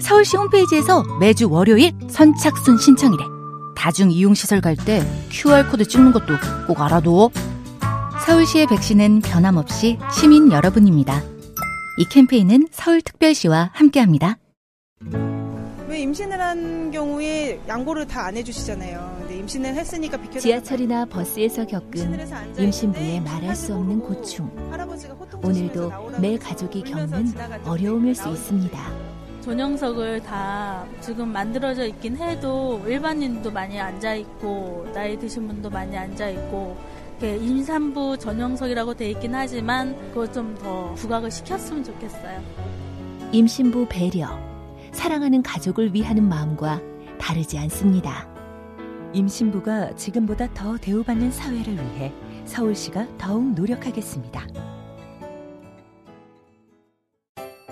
서울시 홈페이지에서 매주 월요일 선착순 신청이래. 다중 이용시설 갈 때 QR코드 찍는 것도 꼭 알아둬. 서울시의 백신은 변함없이 시민 여러분입니다. 이 캠페인은 서울특별시와 함께합니다. 왜 임신을 한 경우에 양보를 다 안 해주시잖아요. 근데 임신을 했으니까 비켜. 지하철이나 버스에서 겪은 임신부의 말할 수 없는 고충. 오늘도 매 가족이 겪는 어려움일 수 있습니다. 전용석을 다 지금 만들어져 있긴 해도 일반인도 많이 앉아 있고 나이 드신 분도 많이 앉아 있고 임산부 전용석이라고 돼 있긴 하지만 그거 좀더 부각을 시켰으면 좋겠어요. 임신부 배려, 사랑하는 가족을 위하는 마음과 다르지 않습니다. 임신부가 지금보다 더 대우받는 사회를 위해 서울시가 더욱 노력하겠습니다.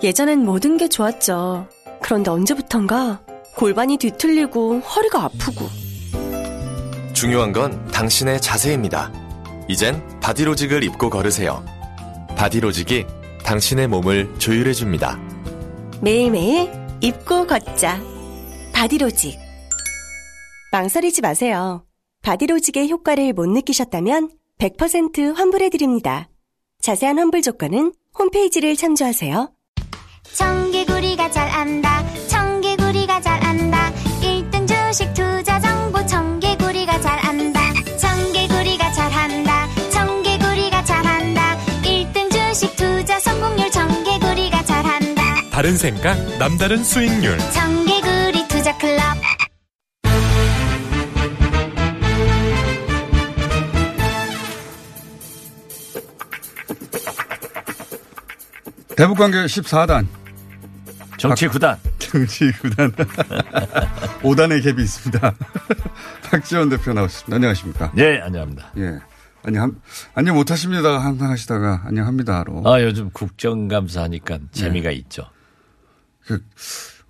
예전엔 모든 게 좋았죠. 그런데 언제부턴가 골반이 뒤틀리고 허리가 아프고. 중요한 건 당신의 자세입니다. 이젠 바디로직을 입고 걸으세요. 바디로직이 당신의 몸을 조율해줍니다. 매일매일 입고 걷자. 바디로직. 망설이지 마세요. 바디로직의 효과를 못 느끼셨다면 100% 환불해드립니다. 자세한 환불 조건은 홈페이지를 참조하세요. 청개구리가 잘 안다. 청개구리가 잘 안다. 1등 주식 투자 정보 청개구리가 잘 안다. 청개구리가 잘 한다. 청개구리가 잘 한다. 1등 주식 투자 성공률 청개구리가 잘 한다. 다른 생각, 남다른 수익률. 청개구리 투자 클럽. 대북관계 14단. 정치 9단. 정치 9단. 5단의 갭이 있습니다. 박지원 대표 나오셨습니다. 안녕하십니까? 예, 안녕합니다. 예. 안녕, 안녕 못하십니다. 항상 하시다가 안녕합니다로. 아, 요즘 국정감사 하니까 재미가 예. 있죠. 그,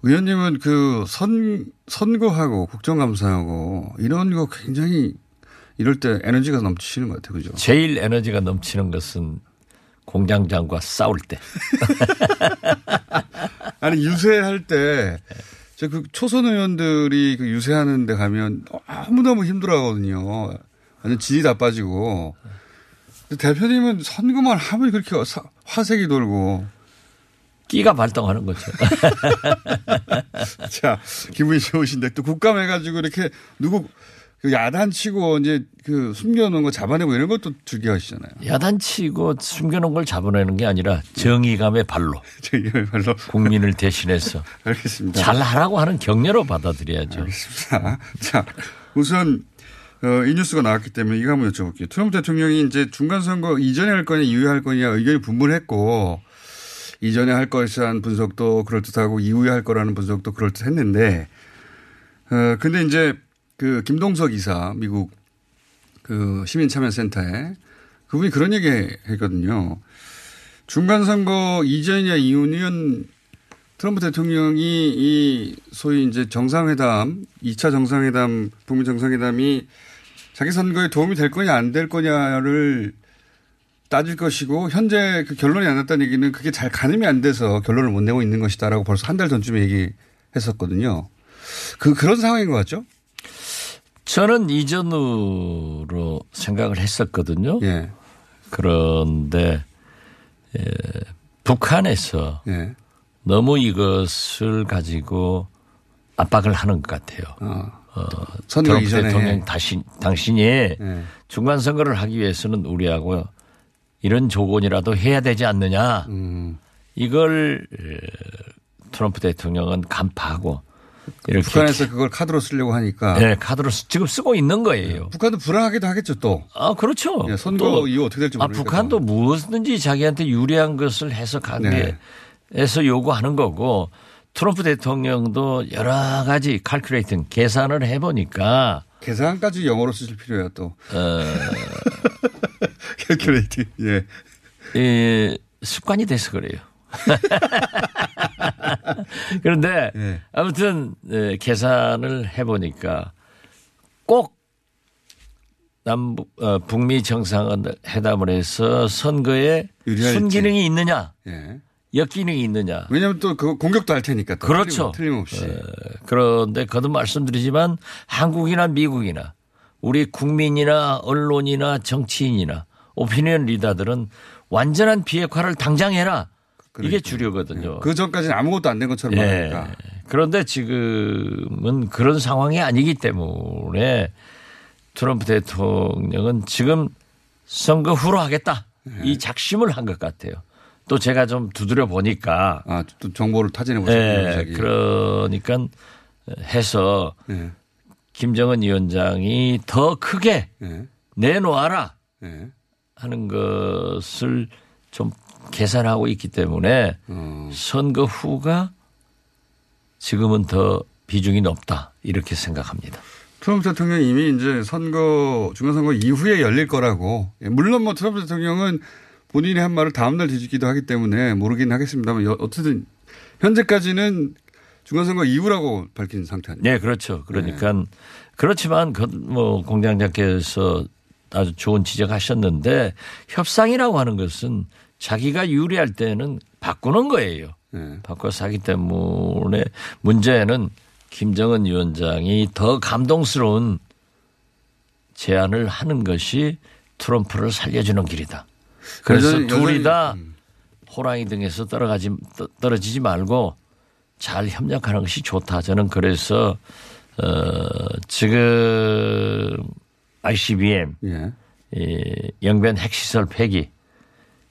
의원님은 그 선, 선거하고 국정감사하고 이런 거 굉장히 이럴 때 에너지가 넘치시는 것 같아요. 그죠? 제일 에너지가 넘치는 것은 공장장과 싸울 때. 아니, 유세할 때, 저그 초선 의원들이 그 유세하는 데 가면 너무너무 힘들어 하거든요. 완전 진이 다 빠지고. 대표님은 선거만 하면 그렇게 화색이 돌고. 끼가 발동하는 거죠. 자, 기분이 좋으신데 또 국감 해가지고 이렇게 누구 그 야단치고 이제 그 숨겨놓은 거 잡아내고 이런 것도 즐겨하시잖아요. 야단치고 숨겨놓은 걸 잡아내는 게 아니라 정의감의 발로. 정의감의 발로. 국민을 대신해서. 알겠습니다. 잘하라고 하는 격려로 받아들여야죠. 알겠습니다. 자, 우선 어, 이 뉴스가 나왔기 때문에 이거 한번 여쭤볼게요. 트럼프 대통령이 이제 중간선거 이전에 할 거냐 이후에 할 거냐 의견이 분분했고 이전에 할 것에 대한 분석도 그럴듯하고 이후에 할 거라는 분석도 그럴듯했는데 어, 근데 이제 그 김동석 이사 미국 그 시민참여센터에 그분이 그런 얘기 했거든요. 중간선거 이전이냐 이후는 트럼프 대통령이 이 소위 이제 정상회담, 2차 정상회담, 북미 정상회담이 자기 선거에 도움이 될 거냐 안 될 거냐를 따질 것이고 현재 그 결론이 안 났다는 얘기는 그게 잘 가늠이 안 돼서 결론을 못 내고 있는 것이다라고 벌써 한 달 전쯤에 얘기했었거든요. 그 그런 상황인 것 같죠? 저는 이전으로 생각을 했었거든요. 예. 그런데 예, 북한에서 예. 너무 이것을 가지고 압박을 하는 것 같아요. 어. 어, 선거 트럼프 이전에. 대통령 다시, 당신이 예. 중간 선거를 하기 위해서는 우리하고 이런 조건이라도 해야 되지 않느냐. 음. 이걸 트럼프 대통령은 간파하고 이렇게 북한에서 그걸 카드로 쓰려고 하니까. 네, 카드로 지금 쓰고 있는 거예요. 북한도 불안하기도 하겠죠 또. 아 그렇죠. 예, 선거 이후 어떻게 될지 아, 모르니까. 북한도 무엇이든지 자기한테 유리한 것을 해석하기 네. 위해서 요구하는 거고 트럼프 대통령도 여러 가지 칼큘레이팅 계산을 해보니까 계산까지 영어로 쓰실 필요야 또. 어. 칼큘레이팅. 예. 예. 습관이 돼서 그래요. 그런데 네. 아무튼 네, 계산을 해보니까 꼭 남북 어, 북미 정상회담을 해서 선거에 순기능이 있느냐, 네. 역기능이 있느냐. 왜냐하면 또 그 공격도 할 테니까. 그렇죠. 틀림없이. 어, 그런데 거듭 말씀드리지만 한국이나 미국이나 우리 국민이나 언론이나 정치인이나 오피니언 리더들은 완전한 비핵화를 당장 해라. 그러니까. 이게 주류거든요. 그 전까지는 아무것도 안 된 것처럼 예. 말하니까. 그런데 지금은 그런 상황이 아니기 때문에 트럼프 대통령은 지금 선거 후로 하겠다. 예. 이 작심을 한 것 같아요. 또 제가 좀 두드려 보니까. 아, 또 정보를 타진해 보셨군요. 예. 그러니까 해서 예. 김정은 위원장이 더 크게 예. 내놓아라. 예. 하는 것을 좀 계산하고 있기 때문에 어. 선거 후가 지금은 더 비중이 높다 이렇게 생각합니다. 트럼프 대통령이 이미 이제 선거 중간선거 이후에 열릴 거라고 예, 물론 뭐 트럼프 대통령은 본인이 한 말을 다음날 뒤집기도 하기 때문에 모르긴 하겠습니다만 어쨌든 현재까지는 중간선거 이후라고 밝힌 상태 아니에요? 네, 그렇죠. 그러니까 네. 그렇지만 그뭐 공장장께서 아주 좋은 지적하셨는데 협상이라고 하는 것은 자기가 유리할 때는 바꾸는 거예요. 네. 바꿔서 하기 때문에 문제는 김정은 위원장이 더 감동스러운 제안을 하는 것이 트럼프를 살려주는 길이다. 그래서 여전히, 둘이 다 음. 호랑이 등에서 떨어가지, 떨어지지 말고 잘 협력하는 것이 좋다. 저는 그래서, 어, 지금 ICBM, 예. 이 영변 핵시설 폐기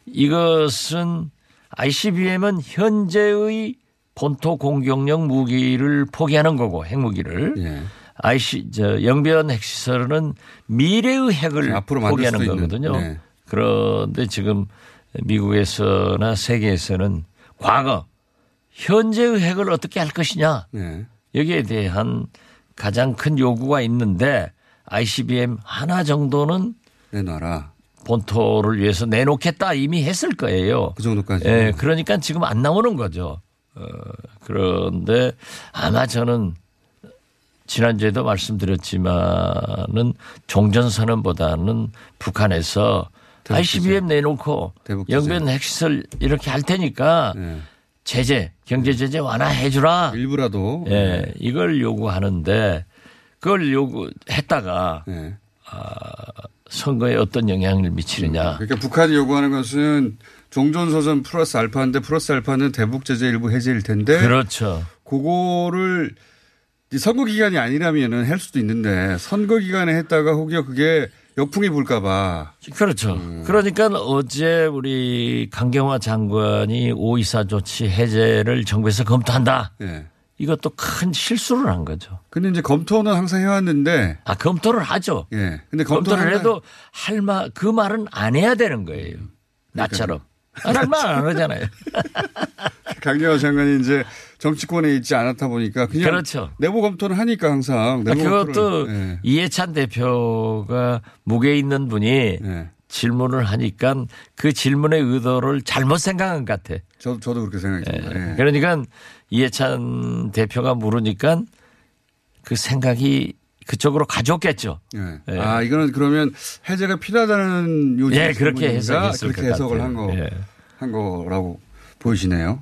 이것은 ICBM은 현재의 본토 공격용 무기를 포기하는 거고 핵무기를 예. IC 저 영변 핵시설은 미래의 핵을 앞으로 포기하는 거거든요. 네. 그런데 지금 미국에서나 세계에서는 과거 현재의 핵을 어떻게 할 것이냐 네. 여기에 대한 가장 큰 요구가 있는데 ICBM 하나 정도는 내놔라. 본토를 위해서 내놓겠다 이미 했을 거예요. 그 정도까지. 예, 그러니까 지금 안 나오는 거죠. 어, 그런데 아마 저는 지난주에도 말씀드렸지만은 종전선언보다는 북한에서 ICBM 내놓고 영변 핵시설 이렇게 할 테니까 네. 제재, 경제 제재 완화해 주라. 일부라도. 예, 네. 이걸 요구하는데 그걸 요구했다가 네. 아, 선거에 어떤 영향을 미치느냐. 그러니까 북한이 요구하는 것은 종전서전 플러스 알파인데 플러스 알파는 대북 제재 일부 해제일 텐데. 그렇죠. 그거를 선거 기간이 아니라면은 할 수도 있는데 선거 기간에 했다가 혹여 그게 역풍이 불까봐. 그렇죠. 음. 그러니까 어제 우리 강경화 장관이 오이사 조치 해제를 정부에서 검토한다. 네. 이것도 큰 실수를 한 거죠. 근데 이제 검토는 항상 해왔는데. 아, 검토를 하죠. 예. 근데 검토를 해도 할 말, 그 말은 안 해야 되는 거예요. 나처럼. 안할말 안 하잖아요. 강경화 장관이 이제 정치권에 있지 않았다 보니까 그냥 그렇죠. 내부 검토를 하니까 항상 내부 그것도 예. 이해찬 대표가 무게 있는 분이 예. 질문을 하니까 그 질문의 의도를 잘못 생각한 것 같아. 저, 저도 그렇게 생각했습니다. 예. 예. 그러니까 이해찬 대표가 물으니까 그 생각이 그쪽으로 가져왔겠죠. 예. 예. 아 이거는 그러면 해제가 필요하다는 요지 예, 그렇게 해석했을 그렇게 해석을 한 거, 예. 한 거라고 보이시네요.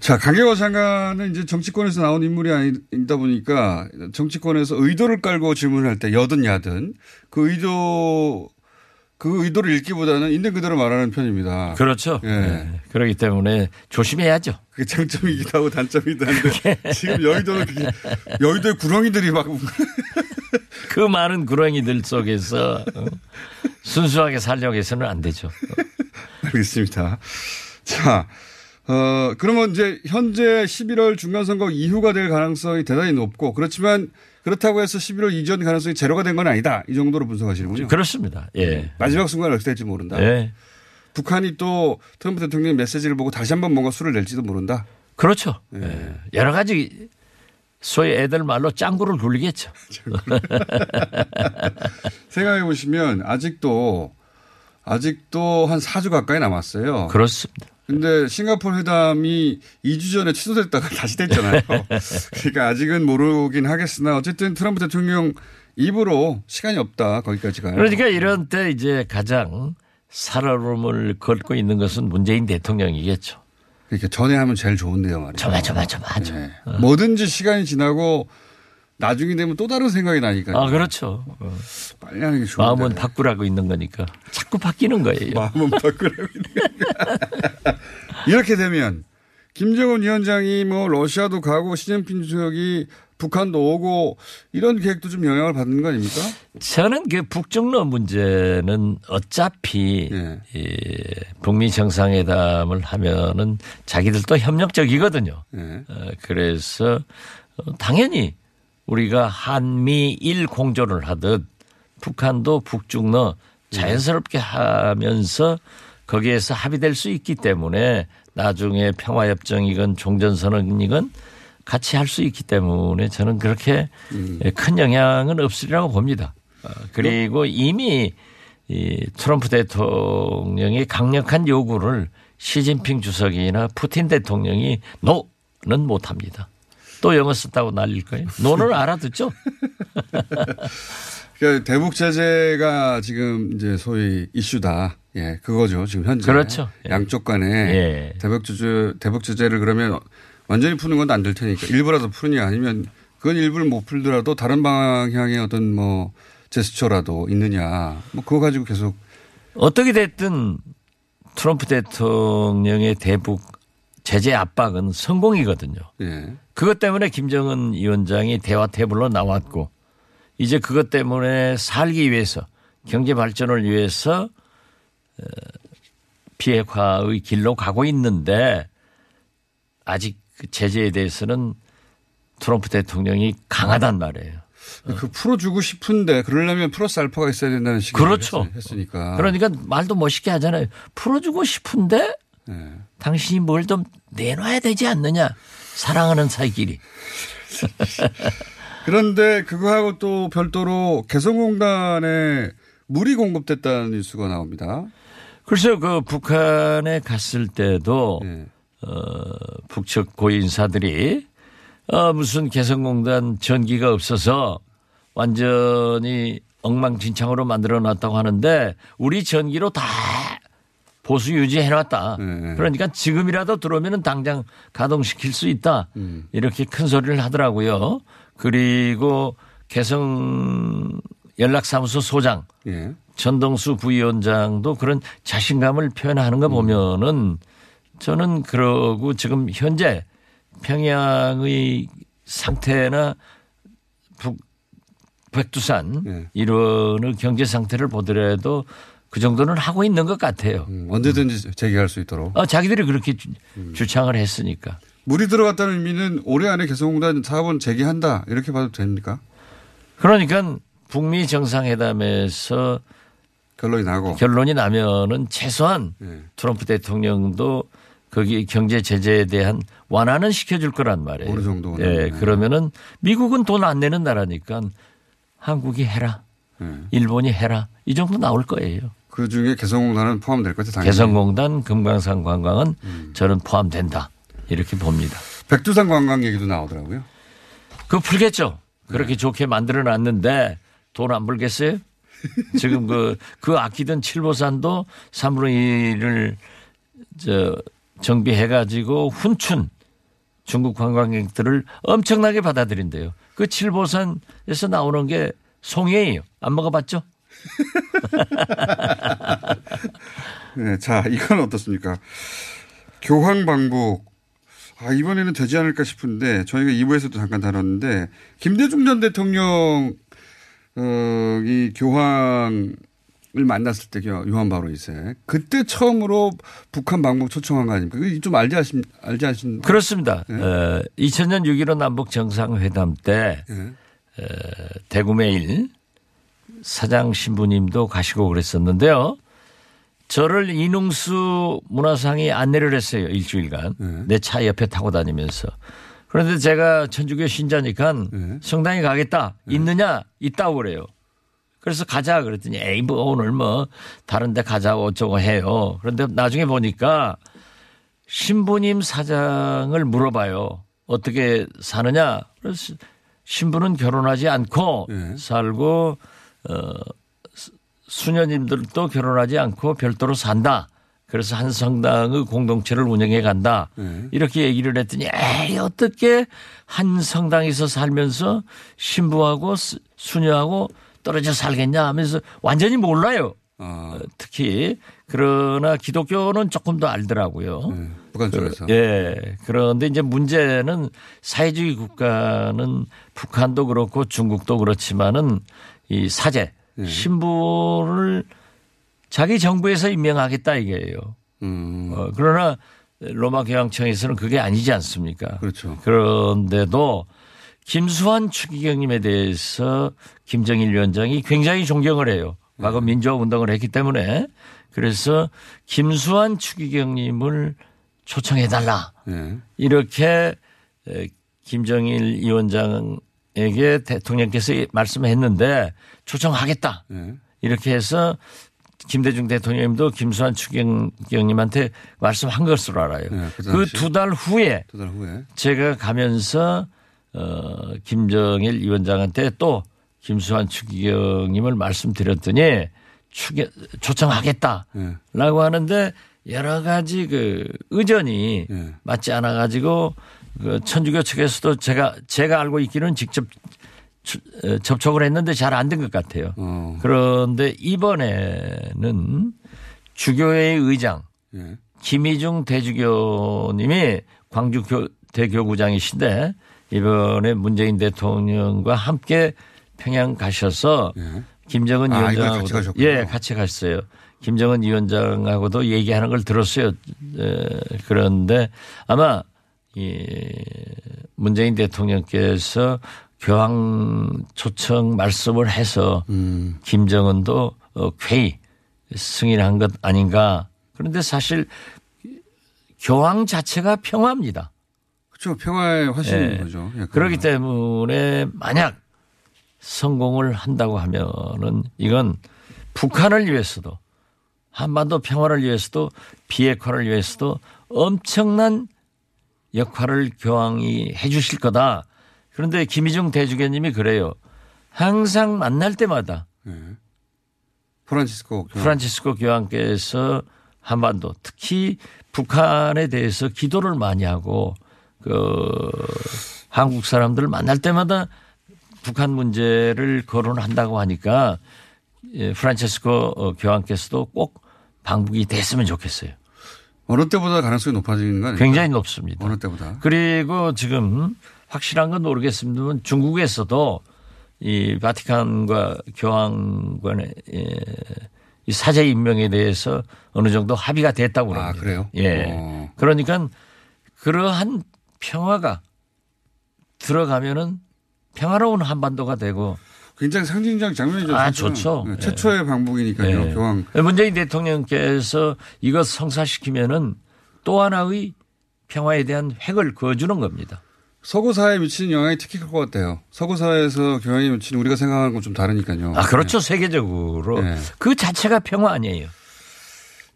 자, 강경화 장관은 이제 정치권에서 나온 인물이 아니다 보니까 정치권에서 의도를 깔고 질문을 할 때 여든 야든 그 의도 그 의도를 읽기보다는 있는 그대로 말하는 편입니다. 그렇죠. 예. 네. 그렇기 때문에 조심해야죠. 그게 장점이기도 하고 단점이기도 한데 지금 여의도는 여의도의 구렁이들이 막 그 많은 구렁이들 속에서 어, 순수하게 살려고 해서는 안 되죠. 알겠습니다. 자, 어, 그러면 이제 현재 11월 중간선거 이후가 될 가능성이 대단히 높고 그렇지만 그렇다고 해서 11월 이전 가능성이 제로가 된 건 아니다. 이 정도로 분석하시는군요. 그렇습니다. 예. 마지막 순간에 어떻게 될지 모른다. 예. 북한이 또 트럼프 대통령의 메시지를 보고 다시 한번 뭔가 수를 낼지도 모른다. 그렇죠. 네. 여러 가지 소위 애들 말로 짱구를 굴리겠죠. 생각해 보시면 아직도 아직도 한 4주 가까이 남았어요. 그렇습니다. 근데 싱가포르 회담이 2주 전에 취소됐다가 다시 됐잖아요. 그러니까 아직은 모르긴 하겠으나 어쨌든 트럼프 대통령 입으로 시간이 없다 거기까지가. 그러니까 이런 때 이제 가장 살얼음을 걸고 있는 것은 문재인 대통령이겠죠. 그러니까 전에 하면 제일 좋은데요, 말이죠. 맞아. 네. 어. 뭐든지 시간이 지나고 나중이 되면 또 다른 생각이 나니까. 아, 그렇죠. 어. 빨리 하는 게 좋은데. 마음은 바꾸라고 있는 거니까. 자꾸 바뀌는 거예요. 마음은 바꾸라고 있는 거니까. 이렇게 되면 김정은 위원장이 뭐 러시아도 가고 시진핑 주석이 북한도 오고 이런 계획도 좀 영향을 받는 거 아닙니까? 저는 그 북중러 문제는 어차피 네. 이 북미 정상회담을 하면은 자기들도 협력적이거든요. 네. 어, 그래서 당연히 우리가 한미일 공조를 하듯 북한도 북중러 자연스럽게 하면서 거기에서 합의될 수 있기 때문에 나중에 평화협정이건 종전선언이건 같이 할 수 있기 때문에 저는 그렇게 음. 큰 영향은 없으리라고 봅니다. 어, 그리고 이미 이 트럼프 대통령의 강력한 요구를 시진핑 주석이나 푸틴 대통령이 노는 못합니다. 또 영어 썼다고 날릴 거예요. 노는 알아듣죠. 그러니까 대북 제재가 지금 이제 소위 이슈다. 예, 그거죠. 지금 현재 그렇죠. 양쪽 간에 예. 대북 제재 대북 제재를 그러면 완전히 푸는 건 안 될 테니까 일부라도 푸느냐 아니면 그건 일부를 못 풀더라도 다른 방향의 어떤 뭐 제스처라도 있느냐 뭐 그거 가지고 계속 어떻게 됐든 트럼프 대통령의 대북 제재 압박은 성공이거든요. 예. 그것 때문에 김정은 위원장이 대화 테이블로 나왔고 이제 그것 때문에 살기 위해서 경제 발전을 위해서 어, 비핵화의 길로 가고 있는데 아직 그 제재에 대해서는 트럼프 대통령이 강하단 말이에요. 그 풀어주고 싶은데 그러려면 플러스 알파가 있어야 된다는 식으로 그렇죠. 했으니까. 그러니까 말도 멋있게 하잖아요. 풀어주고 싶은데 네. 당신이 뭘 좀 내놔야 되지 않느냐. 사랑하는 사이끼리. 그런데 그거하고 또 별도로 개성공단에 물이 공급됐다는 뉴스가 나옵니다. 글쎄요, 그 북한에 갔을 때도 네. 어, 북측 고인사들이 어, 무슨 개성공단 전기가 없어서 완전히 엉망진창으로 만들어 놨다고 하는데 우리 전기로 다 보수 유지해 놨다. 네. 그러니까 지금이라도 들어오면 당장 가동시킬 수 있다. 음. 이렇게 큰 소리를 하더라고요. 그리고 개성 연락사무소 소장 네. 전동수 부위원장도 그런 자신감을 표현하는 거 보면은 음. 저는 그러고 지금 현재 평양의 상태나 북 백두산 네. 이런 경제 상태를 보더라도 그 정도는 하고 있는 것 같아요. 음, 언제든지 재개할 수 있도록. 어, 자기들이 그렇게 주, 음. 주창을 했으니까. 물이 들어갔다는 의미는 올해 안에 개성공단 사업은 재개한다 이렇게 봐도 됩니까? 그러니까 북미 정상회담에서 결론이 나고 결론이 나면은 최소한 네. 트럼프 대통령도 거기 경제 제재에 대한 완화는 시켜줄 거란 말이에요. 어느 정도. 예, 네. 그러면은 미국은 돈 안 내는 나라니까 한국이 해라. 네. 일본이 해라. 이 정도 나올 거예요. 그 중에 개성공단은 포함될 것 같아요. 개성공단, 금강산 관광은 음. 저는 포함된다. 이렇게 봅니다. 백두산 관광 얘기도 나오더라고요. 그거 풀겠죠. 그렇게 네. 좋게 만들어 놨는데 돈안 불겠어요? 지금 그, 그 아끼던 칠보산도 3분의 1을 저 정비해가지고 훈춘 중국 관광객들을 엄청나게 받아들인대요. 그 칠보산에서 나오는 게 송이에요. 안 먹어봤죠? 네, 자, 이건 어떻습니까? 교황 방북. 아, 이번에는 되지 않을까 싶은데 저희가 2부에서도 잠깐 다뤘는데 김대중 전 대통령 어, 이 교황 을 만났을 때 요한 바로 이세 그때 처음으로 북한 방북 초청한 거 아닙니까? 좀 알지 하신 알지 하신 그렇습니다. 네. 어, 2000년 6.15 남북 정상회담 때 네. 어, 대구 매일 사장 신부님도 가시고 그랬었는데요. 저를 이능수 문화상이 안내를 했어요. 일주일간. 네. 내차 옆에 타고 다니면서. 그런데 제가 천주교 신자니까 네. 성당에 가겠다. 있느냐? 있다고 그래요. 그래서 가자 그랬더니 에이 뭐 오늘 뭐 다른 데 가자고 어쩌고 해요. 그런데 나중에 보니까 신부님 사장을 물어봐요. 어떻게 사느냐? 그래서 신부는 결혼하지 않고 네. 살고 어 수녀님들도 결혼하지 않고 별도로 산다. 그래서 한 성당의 공동체를 운영해 간다. 네. 이렇게 얘기를 했더니 에이 어떻게 한 성당에서 살면서 신부하고 수- 수녀하고 떨어져 살겠냐 하면서 완전히 몰라요. 아, 어, 특히 그러나 기독교는 조금 더 알더라고요. 네. 북한 쪽에서. 예. 그런데 이제 문제는 사회주의 국가는 북한도 그렇고 중국도 그렇지만은 이 사제 예. 신부를 자기 정부에서 임명하겠다 이게요. 음, 어, 그러나 로마 교황청에서는 그게 아니지 않습니까? 그렇죠. 그런데도 김수환 추기경님에 대해서 김정일 위원장이 굉장히 존경을 해요. 과거 네. 민주화 운동을 했기 때문에 그래서 김수환 추기경님을 초청해달라. 예. 이렇게 에, 김정일 위원장 에게 대통령께서 말씀했는데 초청하겠다. 예. 이렇게 해서 김대중 대통령님도 김수환 추기경님한테 말씀한 것으로 알아요. 네, 그 그. 두달 후에 두 달 후에. 제가 가면서 어 김정일 위원장한테 또 김수환 추기경님을 말씀드렸더니 추기, 초청하겠다라고 예. 하는데 여러 가지 그 의전이 예. 맞지 않아 가지고 그 천주교 측에서도 제가 제가 알고 있기는 직접 접촉을 했는데 잘 안 된 것 같아요. 어, 그런데 이번에는 주교회의 의장 예. 김희중 대주교님이 광주 교, 대교구장이신데 이번에 문재인 대통령과 함께 평양 가셔서 예. 김정은 아, 위원장하고 같이. 예 같이 갔어요. 김정은 위원장하고도 얘기하는 걸 들었어요. 에, 그런데 아마 이 문재인 대통령께서 교황 초청 말씀을 해서 음, 김정은도 어, 쾌히 승인한 것 아닌가. 그런데 사실 교황 자체가 평화입니다. 그렇죠. 평화의 화신인 예. 거죠. 예, 그렇기. 때문에 만약 성공을 한다고 하면은 이건 북한을 위해서도 한반도 평화를 위해서도 비핵화를 위해서도 엄청난 역할을 교황이 해 주실 거다. 그런데 김희중 대주교님이 그래요. 항상 만날 때마다 예. 프란치스코 교황. 프란치스코 교황께서 한반도 특히 북한에 대해서 기도를 많이 하고 그 한국 사람들을 만날 때마다 북한 문제를 거론한다고 하니까 예, 프란치스코 어, 교황께서도 꼭 방북이 됐으면 좋겠어요. 어느 때보다 가능성이 높아지는 거 아니에요? 굉장히 높습니다. 어느 때보다. 그리고 지금 확실한 건 모르겠습니다만 중국에서도 이 바티칸과 교황관의 예, 이 사제 임명에 대해서 어느 정도 합의가 됐다고 아, 그럽니다. 그래요? 예. 어. 그러니까 그러한 평화가 들어가면은 평화로운 한반도가 되고 굉장히 상징적 장면이죠. 아, 사실은. 좋죠. 네, 예. 최초의 방북이니까요. 예. 교황. 문재인 대통령께서 이것 성사시키면은 또 하나의 평화에 대한 획을 그어주는 겁니다. 서구 사회에 미치는 영향이 특히 클 것 같아요. 서구 사회에서 교황이 미치는 우리가 생각하는 건 좀 다르니까요. 아, 그렇죠. 세계적으로. 네. 그 자체가 평화 아니에요.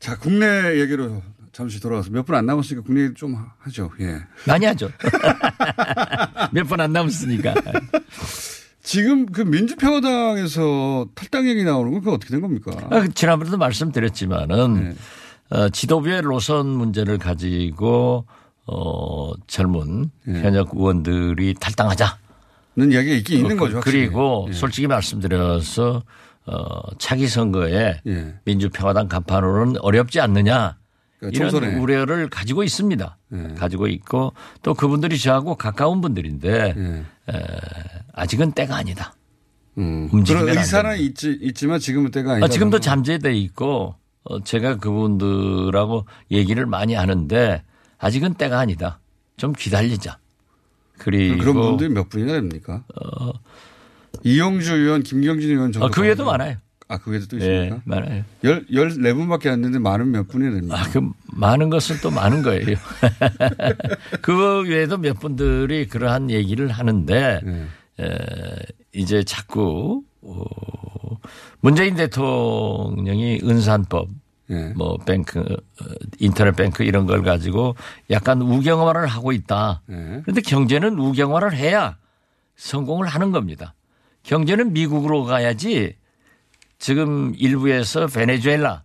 자, 국내 얘기로 잠시 돌아와서 몇 분 안 남았으니까 국내 얘기 좀 하죠. 예. 많이 하죠. 몇번안 남았으니까. 지금 그 민주평화당에서 탈당 얘기 나오는 건 그거 어떻게 된 겁니까? 아, 그 지난번에도 말씀드렸지만은 네. 어, 지도부의 노선 문제를 가지고 어, 젊은 네. 현역 의원들이 탈당하자. 는 이야기가 있긴 있는 어, 거죠. 확실히. 그리고 예. 솔직히 말씀드려서 어, 차기 선거에 예. 민주평화당 간판으로는 어렵지 않느냐. 그러니까 이런. 우려를 가지고 있습니다. 예. 가지고 있고 또 그분들이 저하고 가까운 분들인데 예. 에, 아직은 때가 아니다. 음. 그런 안 의사는. 있지, 있지 만 지금은 때가 아니다. 아, 지금도 잠재돼 있고 어, 제가 그분들하고 얘기를 많이 하는데 아직은 때가 아니다. 좀 기다리자. 그리고 그런 분들이 몇 분이나 됩니까? 어, 이용주 의원, 김경진 의원 정도. 어, 그 외에도 많아요. 아, 그 외에도 또 있습니까? 네, 많아요. 열, 14분밖에 안 되는데 많은 몇 분이 됩니까? 아, 그 많은 것은 또 많은 거예요. 그 외에도 몇 분들이 그러한 얘기를 하는데, 네. 에, 이제 자꾸, 어, 문재인 대통령이 은산법, 네. 뭐 뱅크, 어, 인터넷 뱅크 이런 걸 가지고 약간 우경화를 하고 있다. 네. 그런데 경제는 우경화를 해야 성공을 하는 겁니다. 경제는 미국으로 가야지 지금 일부에서 베네수엘라,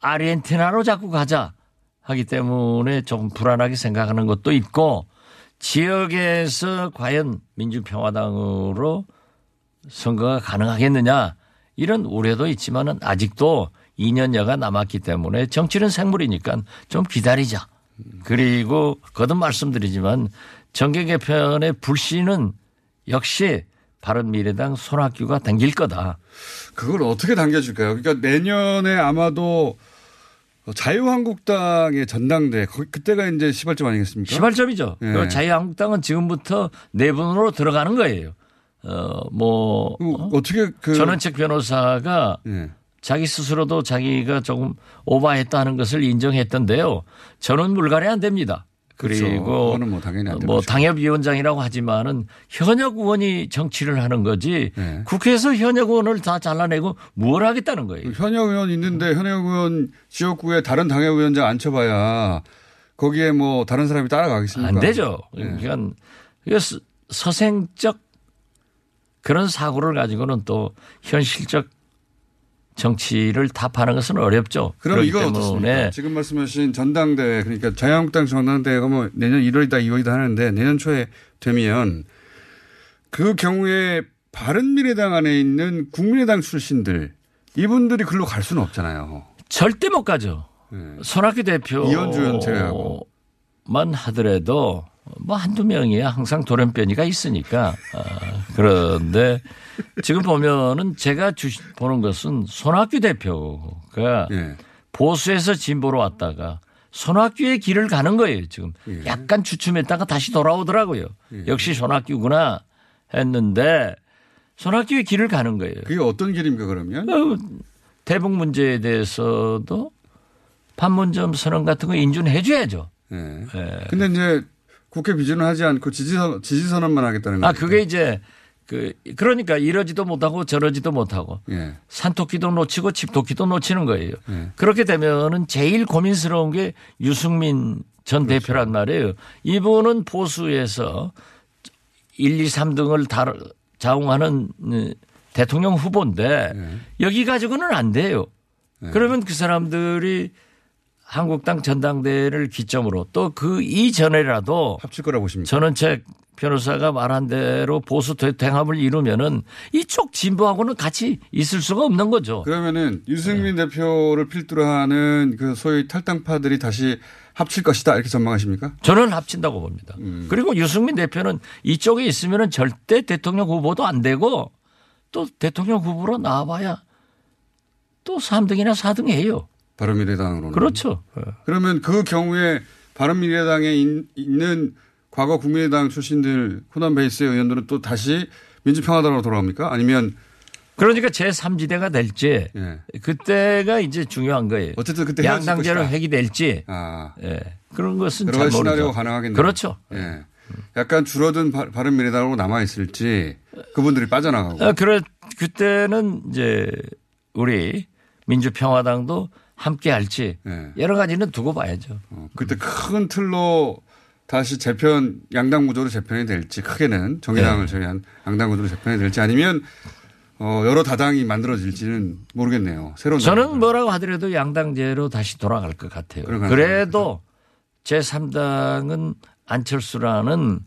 아르헨티나로 자꾸 가자 하기 때문에 좀 불안하게 생각하는 것도 있고 지역에서 과연 민주평화당으로 선거가 가능하겠느냐 이런 우려도 있지만은 아직도 2년여가 남았기 때문에 정치는 생물이니까 좀 기다리자. 그리고 거듭 말씀드리지만 정계 개편의 불씨는 역시 바른미래당 손학규가 당길 거다. 그걸 어떻게 당겨줄까요? 그러니까 내년에 아마도 자유한국당의 전당대 그때가 이제 시발점 아니겠습니까? 시발점이죠. 예. 자유한국당은 지금부터 내분으로 들어가는 거예요. 어뭐 어? 떻게 그 전원책 변호사가 예. 자기 스스로도 자기가 조금 오바했다 하는 것을 인정했던데요. 저는 물갈이 안 됩니다. 그리고 그렇죠. 뭐, 당연히 뭐 당협위원장이라고 하지만은 현역 의원이 정치를 하는 거지 네. 국회에서 현역 의원을 다 잘라내고 뭘 하겠다는 거예요. 현역 의원 있는데 현역 의원 지역구에 다른 당협위원장 앉혀봐야 거기에 뭐 다른 사람이 따라가겠습니까? 안 되죠. 네. 그러니까 서생적 그런 사고를 가지고는 또 현실적 정치를 답하는 것은 어렵죠. 그럼 이건 어떻습니까? 지금 말씀하신 전당대회 그러니까 자유한국당 전당대회가 뭐 내년 1월이다 2월이다 하는데 내년 초에 되면 그 경우에 바른미래당 안에 있는 국민의당 출신들 이분들이 글로 갈 수는 없잖아요. 절대 못 가죠. 네. 손학규 대표 이현주 제외하고 만 하더라도 뭐 한두 명이야 항상 돌연변이가 있으니까. 아, 그런데 지금 보면은 제가 주시, 보는 것은 손학규 대표가 예. 보수에서 진보로 왔다가 손학규의 길을 가는 거예요. 지금 예. 약간 주춤했다가 다시 돌아오더라고요. 예. 역시 손학규구나 했는데 손학규의 길을 가는 거예요. 그게 어떤 길입니까 그러면? 어, 대북 문제에 대해서도 판문점 선언 같은 거 인준해 줘야죠. 예. 예. 근데 이제 국회 비준을 하지 않고 지지선, 지지선언만 하겠다는 거예요. 아, 그게 이제 그 그러니까 이러지도 못하고 저러지도 못하고 예. 산토끼도 놓치고 집토끼도 놓치는 거예요. 예. 그렇게 되면은 제일 고민스러운 게 유승민 전 그렇죠. 대표란 말이에요. 이분은 보수에서 1, 2, 3등을 다 자웅하는 어, 대통령 후보인데 예. 여기 가지고는 안 돼요. 예. 그러면 그 사람들이 한국당 전당대회를 기점으로 또 그 이전에라도 합칠 거라 보십니까? 전원책 변호사가 말한 대로 보수 대행합을 이루면은 이쪽 진보하고는 같이 있을 수가 없는 거죠. 그러면은 유승민 네. 대표를 필두로 하는 그 소위 탈당파들이 다시 합칠 것이다 이렇게 전망하십니까? 저는 합친다고 봅니다. 음. 그리고 유승민 대표는 이쪽에 있으면은 절대 대통령 후보도 안 되고 또 대통령 후보로 나와봐야 또 3등이나 4등 해요. 바른미래당으로는. 그렇죠. 그러면 그 경우에 바른미래당에 있는 과거 국민의당 출신들 호남 베이스의 의원들은 또 다시 민주평화당으로 돌아옵니까? 아니면 그러니까 제3지대가 될지 예. 그때가 이제 중요한 거예요. 어쨌든 그때 양당제로 획이 될지 아. 예. 그런 것은 가지 시나리오가 가능하겠네요. 그렇죠. 예. 약간 줄어든 바른 미래당으로 남아 있을지 그분들이 빠져나가고. 아, 그래 그때는 이제 우리 민주평화당도 함께 할지 예. 여러 가지는 두고 봐야죠. 어, 그때 큰 틀로 다시 재편 양당 구조로 재편이 될지 크게는 정의당을 네. 제외한 양당 구조로 재편이 될지 아니면 어 여러 다당이 만들어질지는 모르겠네요. 새로운 저는 당들. 뭐라고 하더라도 양당제로 다시 돌아갈 것 같아요. 그래도 제3당은 안철수라는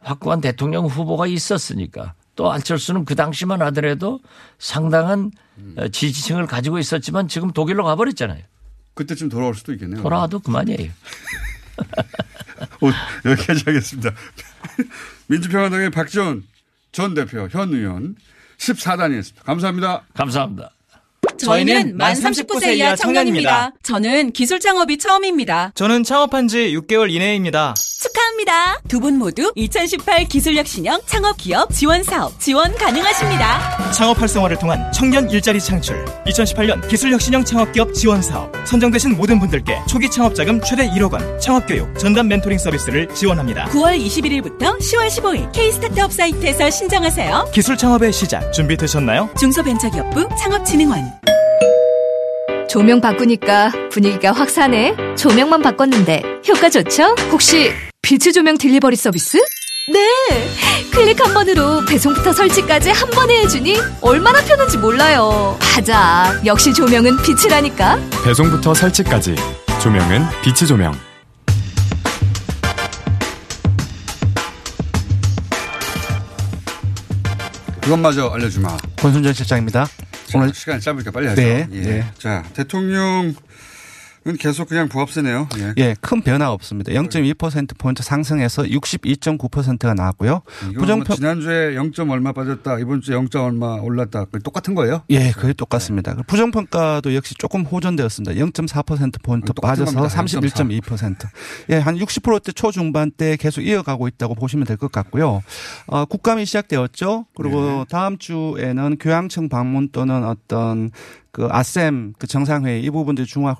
확고한 대통령 후보가 있었으니까 또 안철수는 그 당시만 하더라도 상당한 음. 지지층을 가지고 있었지만 지금 독일로 가버렸잖아요. 그때쯤 돌아올 수도 있겠네요. 돌아와도 그만이에요. 여기까지 하겠습니다. 민주평화당의 박지원 전 대표, 현 의원 14단이었습니다. 감사합니다. 감사합니다. 저희는 만 39세 이하 청년입니다. 저는 기술 창업이 처음입니다. 저는 창업한 지 6개월 이내입니다. 환영합니다. 두 분 모두 2018 기술력 신형 창업기업 지원 사업 지원 가능하십니다. 창업 활성화를 통한 청년 일자리 창출 2018년 기술력 신형 창업기업 지원 사업 선정되신 모든 분들께 초기 창업 자금 최대 1억 원 창업 교육 전담 멘토링 서비스를 지원합니다. 9월 21일부터 10월 15일 K스타트업 사이트에서 신청하세요. 기술 창업의 시작 준비되셨나요? 중소벤처기업부 창업진흥원 조명 바꾸니까 분위기가 확 사네. 조명만 바꿨는데 효과 좋죠? 혹시 빛의 조명 딜리버리 서비스? 네! 클릭 한 번으로 배송부터 설치까지 한 번에 해주니 얼마나 편한지 몰라요. 맞아. 역시 조명은 빛이라니까. 배송부터 설치까지. 조명은 빛의 조명. 그것마저 알려주마. 권순전 실장입니다. 오늘 시간이 짧으니까 빨리 하죠. 네, 예. 네. 자, 대통령 은 계속 그냥 부합세네요. 예. 예, 큰 변화 없습니다. 0.2%포인트 상승해서 62.9%가 나왔고요. 부정평 뭐 지난주에 0. 얼마 빠졌다. 이번 주에 0. 얼마 올랐다. 똑같은 거예요? 예, 거의 똑같습니다. 네. 부정평가도 역시 조금 호전되었습니다. 0.4%포인트 빠져서 31.2%. 예, 한 60%대 초중반대 계속 이어가고 있다고 보시면 될 것 같고요. 어, 국감이 시작되었죠. 그리고 네. 다음 주에는 교양청 방문 또는 어떤 그 아셈 그 정상회의 이 부분들이 중요할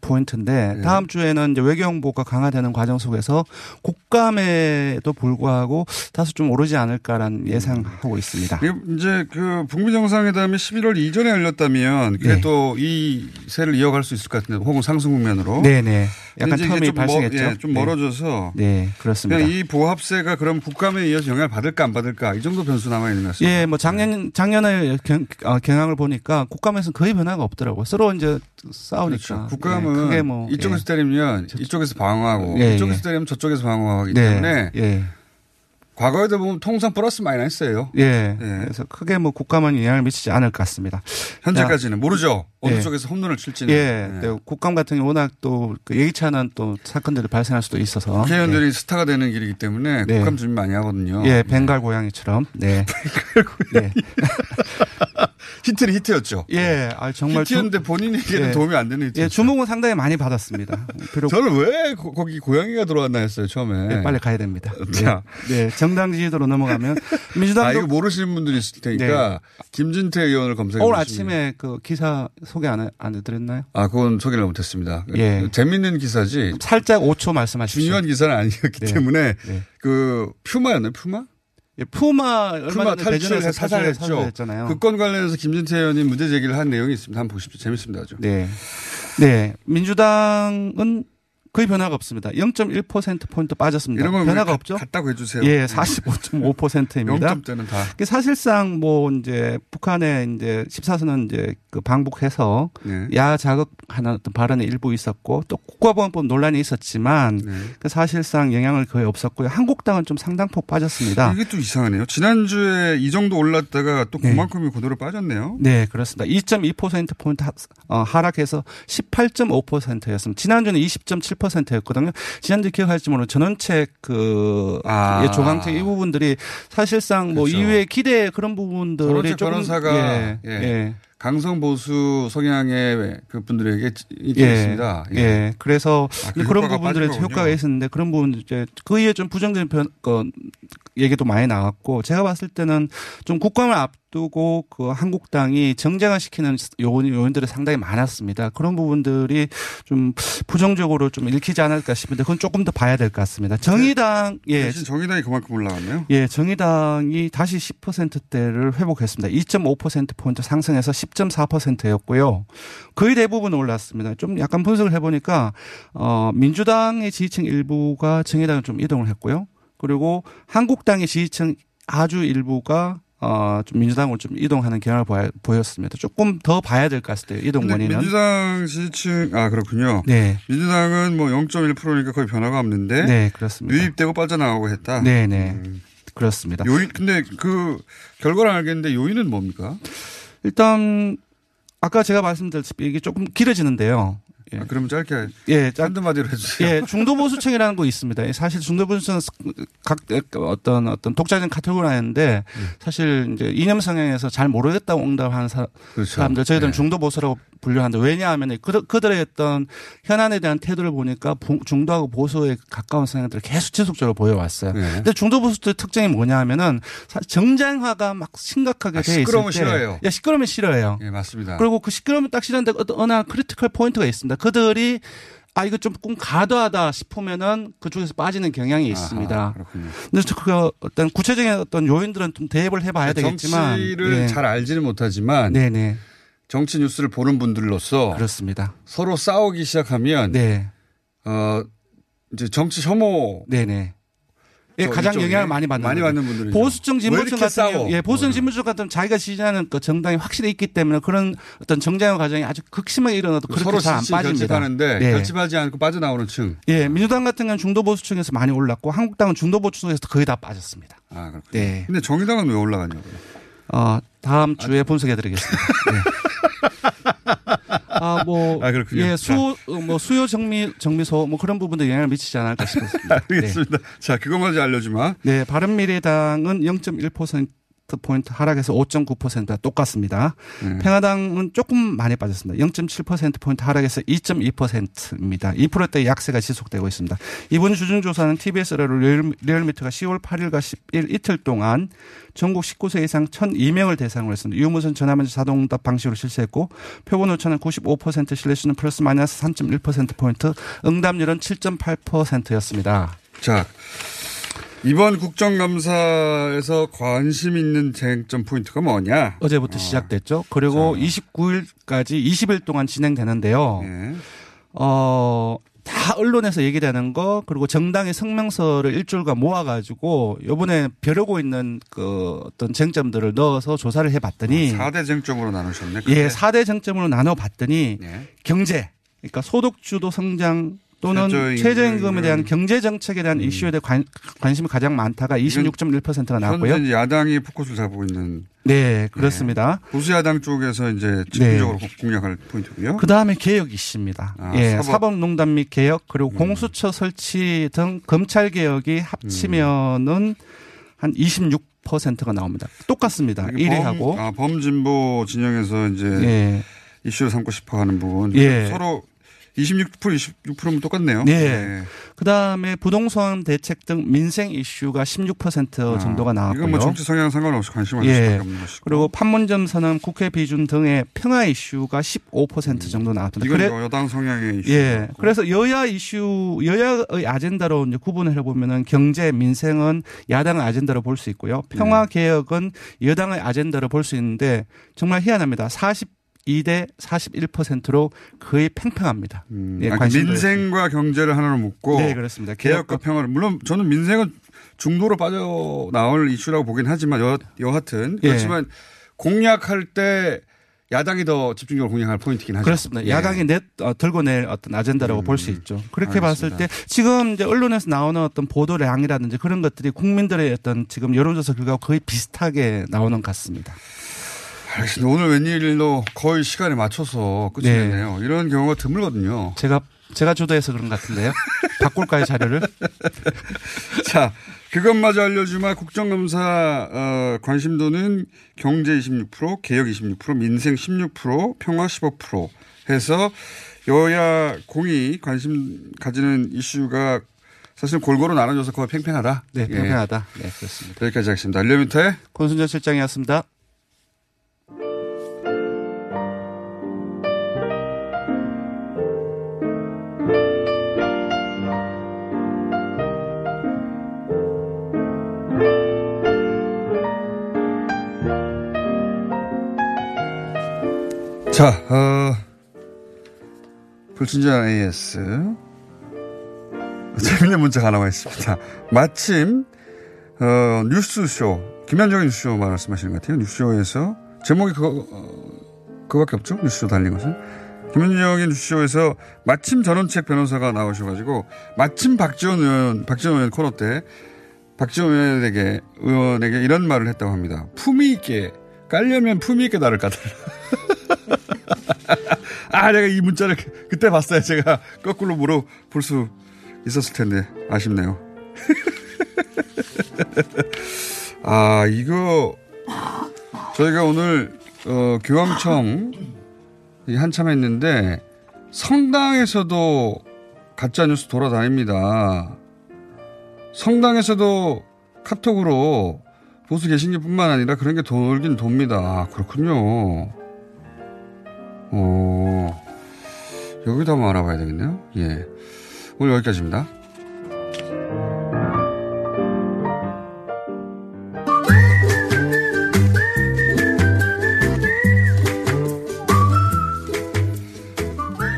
포인트인데 네. 다음 주에는 이제 외교 홍보가 강화되는 과정 속에서 국감에도 불구하고 다소 좀 오르지 않을까라는 예상하고 있습니다. 이제 그 북미 정상회담이 11월 이전에 열렸다면 그래도 네. 이 세를 이어갈 수 있을 것 같은데 혹은 상승 국면으로. 네네. 약간 텀이 좀 발생했죠. 예, 좀 멀어져서. 네. 네, 그렇습니다. 이 보합세가 그럼 국감에 이어서 영향을 받을까 안 받을까 이 정도 변수 남아 있는 것 같습니다. 예, 뭐 작년 작년에 경, 어, 경향을 보니까 국감에서 거의 변화가 없더라고요. 서로 이제 싸우니까. 그렇죠. 국감은 네, 뭐, 이쪽에서 예. 때리면 이쪽에서 방어하고 예, 이쪽에서 예. 때리면 저쪽에서 방어하기 네, 때문에 예. 과거에도 보면 통상 플러스 마이너스예요. 예. 예. 그래서 크게 뭐 국감은 영향을 미치지 않을 것 같습니다. 현재까지는 야. 모르죠. 어느 예. 쪽에서 홈런을 칠지는. 예. 예. 국감 같은 경우 워낙 또 그 예기치 않은 또 사건들이 발생할 수도 있어서. 국회의원들이 예. 스타가 되는 길이기 때문에 네. 국감 준비 많이 하거든요. 예. 벵갈 고양이처럼. 네. 벵갈 고양이. 네. 히트는 히트였죠. 예, 아, 정말. 히트였는데 본인에게는 예. 도움이 안 되는 히트. 예, 주목은 상당히 많이 받았습니다. 비록 저는 왜 거, 기 고양이가 들어왔나 했어요, 처음에. 예, 빨리 가야 됩니다. 자. 네, 네, 정당 지지도로 넘어가면 민주당. 아, 이거 모르시는 분들이 있을 테니까 네. 김진태 의원을 검색해 오늘 아침에 그 기사 소개 안, 안 해드렸나요? 아, 그건 소개를 못했습니다. 예. 재밌는 기사지. 살짝 5초 말씀하십시오. 중요한 기사는 아니었기 네. 때문에 네. 그 퓨마였나요, 퓨마? 예, 푸마 푸마 탈출해서 사살했죠. 그 건 관련해서 김진태 의원이 문제 제기를 한 내용이 있습니다. 한번 보십시오. 재밌습니다. 아주. 네. 네. 민주당은 거의 변화가 없습니다. 0.1%포인트 빠졌습니다. 이런 변화가 없죠? 같다고 해주세요. 예, 45.5%입니다. 0점대는 다. 사실상 뭐 이제 북한의 이제 14선은 이제 그 방북해서 네. 야 자극하는 어떤 발언이 일부 있었고 또 국가보안법 논란이 있었지만 네. 그 사실상 영향을 거의 없었고요. 한국당은 좀 상당폭 빠졌습니다. 이게 또 이상하네요. 지난주에 이 정도 올랐다가 또 네. 그만큼이 네. 그대로 빠졌네요. 네, 그렇습니다. 2.2%포인트 어, 하락해서 18.5%였습니다. 지난주는 20.7 10%였거든요. 지난주 기억할지 모르는 전원책 그 아. 예, 조강책 이 부분들이 사실상 뭐 그렇죠. 이후에 기대 그런 부분들이 조금 변호사가 예, 예. 예. 강성 보수 성향의 그 분들에게 있습니다. 예. 예. 예. 그래서 아, 그 그런 부분들에 효과가 있었는데 그런 부분 이제 그 이에 좀 부정적인 편, 그 얘기도 많이 나왔고 제가 봤을 때는 좀 국감을 앞 두고 그 한국당이 정쟁화 시키는 요인, 요인들이 상당히 많았습니다. 그런 부분들이 좀 부정적으로 좀 읽히지 않을까 싶은데 그건 조금 더 봐야 될 것 같습니다. 정의당 예. 대신 정의당이 그만큼 올라갔네요. 예, 정의당이 다시 10%대를 회복했습니다. 2.5% 포인트 상승해서 10.4%였고요. 거의 대부분 올랐습니다. 좀 약간 분석을 해보니까 어 민주당의 지지층 일부가 정의당을 좀 이동을 했고요. 그리고 한국당의 지지층 아주 일부가 어, 좀 민주당으로 좀 이동하는 경향을 보여, 보였습니다. 조금 더 봐야 될 것 같아요. 이동 원인은. 민주당 지지층, 아, 그렇군요. 네. 민주당은 뭐 0.1%니까 거의 변화가 없는데. 네, 그렇습니다. 유입되고 빠져나가고 했다. 네네. 네. 음. 그렇습니다. 요인, 근데 그 결과를 알겠는데 요인은 뭡니까? 일단 아까 제가 말씀드렸듯이 이게 조금 길어지는데요. 예. 아, 그럼 짧게 예, 짧, 한두 마디로 해주세요. 예, 중도 보수층이라는 거 있습니다. 사실 중도 보수층은 각 어떤 어떤 독자적인 카테고리라는데 음. 사실 이제 이념 성향에서 잘 모르겠다고 응답하는 사, 그렇죠. 람들 저희들은 네. 중도 보수라고 분류한다. 왜냐하면 그들의 어떤 현안에 대한 태도를 보니까 중도하고 보수에 가까운 성향들을 계속 지속적으로 보여왔어요. 네. 근데 중도 보수의 특징이 뭐냐 하면은 정쟁화가 막 심각하게 아, 돼 있을 시끄러우면 싫어해요. 야, 시끄러우면 싫어해요. 예, 맞습니다. 그리고 그 시끄러우면 딱 싫은데 어느 한 critical point가 있습니다. 그들이 아 이거 조금 과도하다 싶으면은 그쪽에서 빠지는 경향이 있습니다. 아하, 그렇군요. 근데 그 어떤 구체적인 어떤 요인들은 좀 대입을 해봐야 되겠지만 정치를 네. 잘 알지는 못하지만 네네. 정치 뉴스를 보는 분들로서 그렇습니다. 서로 싸우기 시작하면 네. 어 이제 정치 혐오 네네. 예, 가장 영향을 많이 받는 많이 받는 분들이 보수층 진보층 같은 경우, 예, 보수층 진보층 같은 자기가 지지하는 그 정당이 확실히 있기 때문에 그런 어떤 정쟁의 과정이 아주 극심하게 일어나도 그렇게 잘 안 빠집니다. 하는데 예. 결집하지 않고 빠져나오는 층. 예, 민주당 같은 경우는 중도 보수층에서 많이 올랐고 한국당은 중도 보수층에서 거의 다 빠졌습니다. 아, 그렇군요. 네. 근데 정의당은 왜 올라가냐고요? 어, 다음 주에 아, 분석해 드리겠습니다. 네. 아, 뭐. 아. 예, 수, 어, 뭐, 수요 정미, 정미소, 뭐 그런 부분도 영향을 미치지 않을까 싶습니다. 알겠습니다. 네. 자, 그것만 알려주마. 네, 바른미래당은 0.1% 포인트 하락해서 5.9%가 똑같습니다. 음. 평화당은 조금 많이 빠졌습니다. 0.7% 포인트 하락해서 2.2%입니다. 2%대 약세가 지속되고 있습니다. 이번 주중조사는 TBS로 리얼미터가 10월 8일과 10일 이틀 동안 전국 19세 이상 1,002명을 대상으로 했습니다. 유무선 전화면접 자동응답 방식으로 실시했고 표본 오차는 95% 신뢰수는 플러스 마이너스 3.1% 포인트, 응답률은 7.8%였습니다. 자, 이번 국정감사에서 관심 있는 쟁점 포인트가 뭐냐? 어제부터 어. 시작됐죠. 그리고 자. 29일까지 20일 동안 진행되는데요. 네. 어, 다 언론에서 얘기되는 거 그리고 정당의 성명서를 일주일간 모아가지고 요번에 벼르고 있는 그 어떤 쟁점들을 넣어서 조사를 해봤더니 아, 4대 쟁점으로 나누셨네. 예, 4대 쟁점으로 나눠봤더니 네. 경제, 그러니까 소득주도 성장 또는 최저임금에 대한 경제 정책에 대한 음. 이슈에 대한 관, 관심이 가장 많다가 26.1%가 나왔고요. 현재 야당이 포커스를 잡고 있는 네, 그렇습니다. 네. 보수 야당 쪽에서 이제 집중적으로 네. 공략할 포인트고요. 그 다음에 개혁 이슈입니다. 아, 예, 사법. 농단 및 개혁 그리고 음. 공수처 설치 등 검찰 개혁이 합치면은 음. 한 26%가 나옵니다. 똑같습니다. 1위하고. 아, 범진보 진영에서 이제 예. 이슈를 삼고 싶어 하는 부분. 예. 서로 26% 26%면 똑같네요. 네. 네. 그다음에 부동산 대책 등 민생 이슈가 16% 아, 정도가 나왔고요. 이건 뭐 정치 성향 상관없이 관심 가질 예. 수밖에 것이고. 그리고 판문점 선언, 국회 비준 등의 평화 이슈가 15% 음. 정도 나왔습니다. 이건 그래, 여당 성향의 이슈. 예. 그래서 여야 이슈, 여야의 아젠다로 이제 구분을 해 보면은 경제, 민생은 야당의 아젠다로 볼 수 있고요. 평화 네. 개혁은 여당의 아젠다로 볼 수 있는데 정말 희한합니다. 40 2대 41%로 거의 팽팽합니다. 음, 예, 아, 민생과 경제를 하나로 묶고 네, 그렇습니다. 개혁과 평화를 물론 저는 민생은 중도로 빠져 나올 이슈라고 보긴 하지만 여, 여하튼 예. 그렇지만 예. 공약할 때 야당이 더 집중적으로 공략할 포인트긴 하죠. 그렇습니다. 예. 야당이 내, 어, 들고 낼 어떤 아젠다라고 음, 볼수 있죠. 그렇게 알겠습니다. 봤을 때 지금 이제 언론에서 나오는 어떤 보도량이라든지 그런 것들이 국민들의 어떤 지금 여론조사 결과와 거의 비슷하게 나오는 것 같습니다. 알겠습니다. 오늘 웬일로 거의 시간에 맞춰서 끝이 네. 이런 경우가 드물거든요. 제가 제가 주도해서 그런 것 같은데요. 바꿀까요 자료를? 자, 그것마저 알려주마 국정감사 어, 관심도는 경제 26%, 개혁 26%, 민생 16%, 평화 15% 해서 여야 공이 관심 가지는 이슈가 사실 골고루 나눠져서 거의 팽팽하다. 네, 팽팽하다. 예. 네, 그렇습니다. 여기까지 하겠습니다. 알려미터의 권순전 실장이었습니다. 자, 어, 불친절 AS. 재밌는 문자가 하나 와 있습니다. 마침, 어, 뉴스쇼, 김현정의 뉴스쇼 말씀하시는 것 같아요. 뉴스쇼에서, 제목이 그거, 어, 그거밖에 없죠? 뉴스쇼 달린 것은. 김현정의 뉴스쇼에서 마침 전원책 변호사가 나오셔가지고, 마침 박지원 의원, 박지원 의원 코너 때, 박지원 의원에게, 의원에게 이런 말을 했다고 합니다. 품위 있게, 깔려면 품위 있게 나를 까달라. 아, 내가 이 문자를 그때 봤어요. 제가 거꾸로 물어볼 수 있었을 텐데. 아쉽네요. 아, 이거, 저희가 오늘, 어, 교황청, 한참 했는데 성당에서도 가짜 뉴스 돌아다닙니다. 성당에서도 카톡으로 보수 개신교뿐만 아니라 그런 게 돌긴 돕니다. 아, 그렇군요. 어, 여기도 한번 알아봐야 되겠네요. 예. 오늘 여기까지입니다.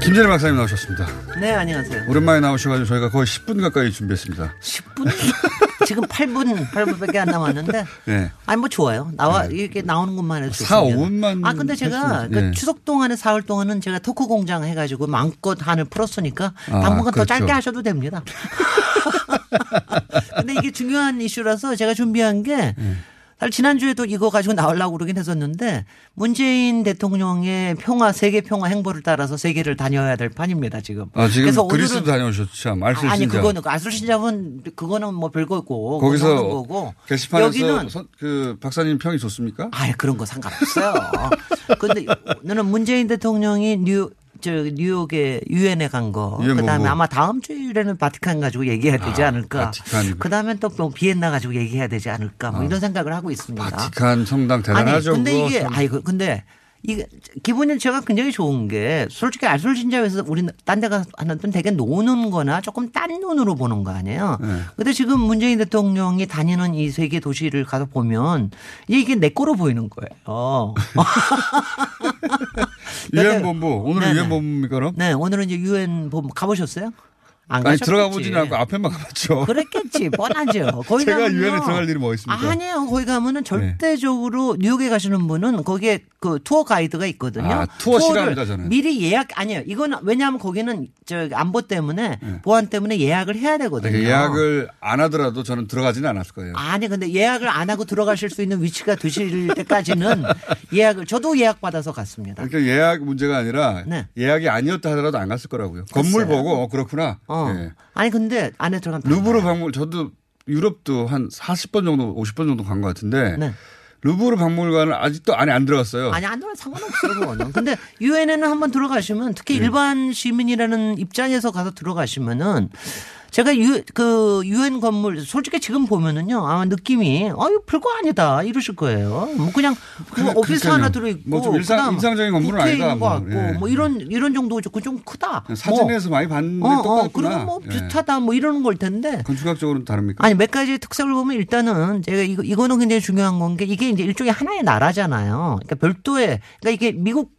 김재래 박사님 나오셨습니다. 네, 안녕하세요. 오랜만에 나오셔가지고 저희가 거의 10분 가까이 준비했습니다. 10분? 지금 8분, 8분밖에 안 남았는데. 네. 아니, 뭐 좋아요. 나와, 네. 이렇게 나오는 것만 해도 4, 5분만. 아, 근데 제가 그 네. 추석 동안에 사흘 동안은 제가 토크 공장 해가지고 마음껏 한을 풀었으니까 아, 당분간 그렇죠. 더 짧게 하셔도 됩니다. 근데 이게 중요한 이슈라서 제가 준비한 게 네. 사실 지난주에도 이거 가지고 나오려고 그러긴 했었는데 문재인 대통령의 평화 세계 평화 행보를 따라서 세계를 다녀야 될 판입니다 지금. 아 지금 그래서 그리스도 다녀오셨죠 참 알쓸신잡. 아니 그거는 알쓸신잡은 그거는 뭐 별거고 거기서 거고 게시판에서 여기는 서, 그 박사님 평이 좋습니까? 아 그런 거 상관없어요. 근데 너는 문재인 대통령이 뉴 저 뉴욕에 유엔에 간 거. 그다음에 아마 다음 주일에는 바티칸 가지고 얘기해야 되지 아, 않을까. 바티칸. 그다음에 또 비엔나 가지고 얘기해야 되지 않을까. 뭐 아. 이런 생각을 하고 있습니다. 바티칸 성당 대단하죠. 아니 근데 이게 아이 근데 이게 기분이 제가 굉장히 좋은 게 솔직히 알쓸신잡에서 우리 딴 데 가서 하는 건 되게 노는 거나 조금 딴 눈으로 보는 거 아니에요. 네. 근데 지금 문재인 대통령이 다니는 이 세계 도시를 가서 보면 이게 내 거로 보이는 거예요. 유엔 본부 오늘은 유엔 본부입니까 그럼? 네 오늘은 이제 유엔 본부 가보셨어요? 안 아니 들어가 보지는 않고 앞에만 가봤죠. 그랬겠지 뻔하죠. 거기 제가 유엔에 들어갈 일이 뭐 있습니까? 아니에요. 거기 가면은 네. 절대적으로 네. 뉴욕에 가시는 분은 거기에 그 투어 가이드가 있거든요. 아, 투어 싫어합니다 저는. 미리 예약 아니에요. 이거는 왜냐하면 거기는 저 안보 때문에 네. 보안 때문에 예약을 해야 되거든요. 예약을 안 하더라도 저는 들어가지는 않았을 거예요. 아니 근데 예약을 안 하고 들어가실 수 있는 위치가 되실 때까지는 예약을 저도 예약 받아서 갔습니다. 그러니까 예약 문제가 아니라 네. 예약이 아니었다 하더라도 안 갔을 거라고요. 건물 보고 어, 그렇구나. 어. 네. 아니 근데 안에 들어간 루브르 박물 저도 유럽도 한 40번 정도 50번 정도 간 것 같은데 네. 루브르 박물관을 아직도 안에 안 들어갔어요. 아니 안 들어가 상관없어요 그거는. 근데 유엔에는 한번 들어가시면 특히 네. 일반 시민이라는 입장에서 가서 들어가시면은 제가 유, 그 유엔 건물 솔직히 지금 보면은요 아마 느낌이 아유 별거 아니다 이러실 거예요. 뭐 그냥 뭐 오피스 하나 들어 있고 뭐좀 일상 인상적인 건물은 아니다. 뭐, 같고 예. 뭐 이런 이런 정도죠. 그좀 크다. 사진에서 뭐. 많이 봤는데 어, 똑같구나. 어, 그러면 뭐 예. 비슷하다 뭐 이러는 걸 텐데. 건축학적으로는 다릅니까? 아니 몇 가지 특색을 보면 일단은 제가 이거 이거는 굉장히 중요한 건 게 이게 이제 일종의 하나의 나라잖아요. 그러니까 별도의 그러니까 이게 미국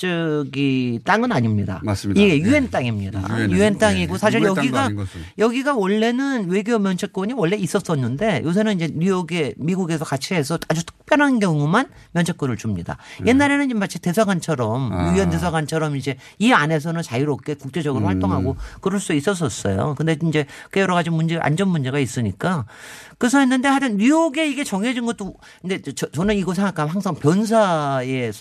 저기 땅은 아닙니다. 맞습니다. 이게 유엔 네. 땅입니다. 유엔 땅이고 네. 사실 여기가 여기가 원래는 외교 면책권이 원래 있었었는데 요새는 이제 뉴욕에 미국에서 같이 해서 아주 특별한 경우만 면책권을 줍니다. 네. 옛날에는 이제 마치 대사관처럼 아. 유엔 대사관처럼 이제 이 안에서는 자유롭게 국제적으로 음. 활동하고 그럴 수 있었었어요. 근데 이제 그 여러 가지 문제 안전 문제가 있으니까 그래서 했는데 하여튼 뉴욕에 이게 정해진 것도 근데 저, 저는 이거 생각하면 항상 변사의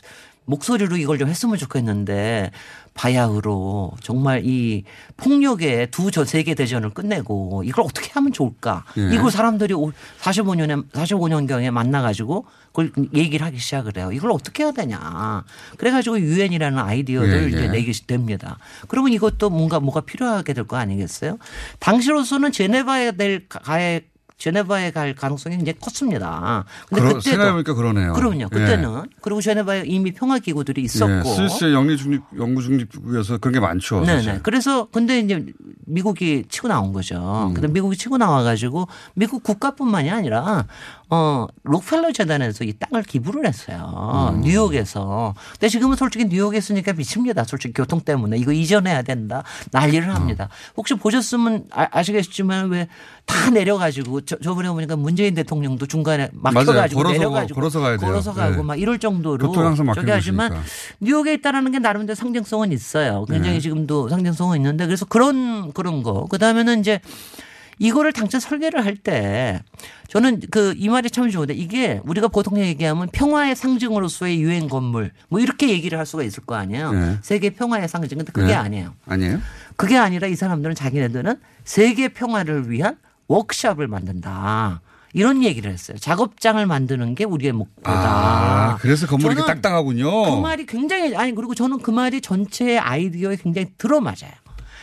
목소리로 이걸 좀 했으면 좋겠는데 바야흐로 정말 이 폭력의 두 저 세계 대전을 끝내고 이걸 어떻게 하면 좋을까? 예. 이걸 사람들이 45년에 45년 경에 만나 가지고 그걸 얘기를 하기 시작을 해요. 이걸 어떻게 해야 되냐? 그래 가지고 유엔이라는 아이디어를 예, 이제 예. 내게 됩니다. 그러면 이것도 뭔가 뭐가 필요하게 될 거 아니겠어요? 당시로서는 제네바에 될 가해 제네바에 갈 가능성이 굉장히 컸습니다. 근데 그러, 그때도 생각해보니까 그러네요. 그럼요. 그때는 예. 그리고 제네바에 이미 평화 기구들이 있었고. 예. 스위스의 영리 중립 연구 중립국에서 그런 게 많죠. 네네. 사실. 그래서 근데 이제 미국이 치고 나온 거죠. 음. 근데 미국이 치고 나와 가지고 미국 국가뿐만이 아니라 어, 록펠러 재단에서 이 땅을 기부를 했어요. 음. 뉴욕에서. 근데 지금은 솔직히 뉴욕에 있으니까 미칩니다. 솔직히 교통 때문에. 이거 이전해야 된다. 난리를 합니다. 음. 혹시 보셨으면 아, 시겠지만 왜 다 내려가지고 저, 저번에 보니까 문재인 대통령도 중간에 막혀가지고 걸어서, 내려가지고 걸어서 가야 돼요. 걸어서 가고 네. 막 이럴 정도로 저기 하지만 뉴욕에 있다라는 게 나름대로 상징성은 있어요. 굉장히 네. 지금도 상징성은 있는데 그래서 그런 그런 거. 그다음에는 이제 이거를 당초 설계를 할 때 저는 그 이 말이 참 좋은데 이게 우리가 보통 얘기하면 평화의 상징으로서의 유엔 건물 뭐 이렇게 얘기를 할 수가 있을 거 아니에요. 네. 세계 평화의 상징. 근데 그게 네. 아니에요. 아니에요? 그게 아니라 이 사람들은 자기네들은 세계 평화를 위한 워크샵을 만든다. 이런 얘기를 했어요. 작업장을 만드는 게 우리의 목표다. 아, 그래서 건물이 딱딱하군요. 그 말이 굉장히 아니 그리고 저는 그 말이 전체 아이디어에 굉장히 들어맞아요.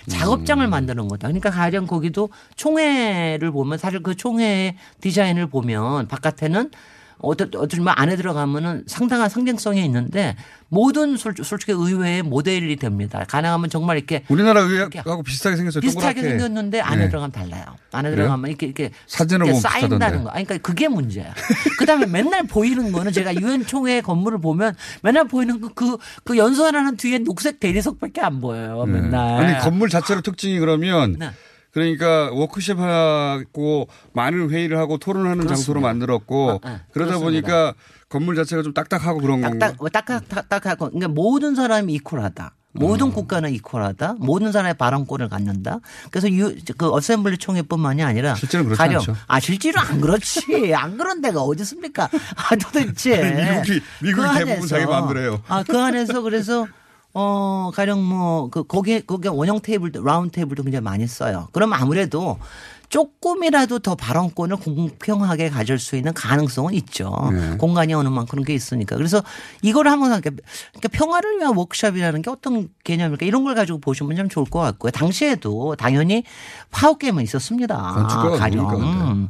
작업장을 음. 만드는 거다. 그러니까 가령 거기도 총회를 보면 사실 그 총회 디자인을 보면 바깥에는 어떤 어떤 뭐 안에 들어가면은 상당한 상징성이 있는데 모든 솔직히 의회의 모델이 됩니다. 가능하면 정말 이렇게 우리나라 의회하고 비슷하게 생겼어요. 비슷하게 동그랗게. 생겼는데 안에 네. 들어가면 달라요. 안에 그래요? 들어가면 이렇게 이렇게 사진을 이렇게 쌓인다는 거. 아니, 그러니까 그게 문제야. 그다음에 맨날 보이는 거는 제가 유엔 총회 건물을 보면 맨날 보이는 그그 그 연수하는 뒤에 녹색 대리석밖에 안 보여요. 네. 맨날. 아니 건물 자체로 특징이 그러면 네. 그러니까 워크숍하고 많은 회의를 하고 토론하는 그렇습니다. 장소로 만들었고 아, 아, 그러다 그렇습니다. 보니까 건물 자체가 좀 딱딱하고 그런 딱딱, 건가? 딱딱 딱딱하고 그러니까 모든 사람이 equal하다. 모든 음. 국가는 equal하다. 모든 사람의 발언권을 갖는다. 그래서 유, 그 assembly 총회뿐만이 아니라 실제로 그렇지 가령, 않죠. 아 실제로 안 그렇지. 안 그런 데가 어디 있습니까? 아 도대체 미국이 미국이 그 대부분 자기 마음대로 해요. 아그 안에서 그래서 어, 가령 뭐, 그, 거기에, 거기에 원형 테이블도, round table도 굉장히 많이 써요. 그럼 아무래도 조금이라도 더 발언권을 공평하게 가질 수 있는 가능성은 있죠. 네. 공간이 어느 만큼 게 있으니까. 그래서 이걸 한번 하니까 그러니까 평화를 위한 워크숍이라는 게 어떤 개념일까 이런 걸 가지고 보시면 참 좋을 것 같고요. 당시에도 당연히 파워 게임은 있었습니다. 건축가가 가령. 음.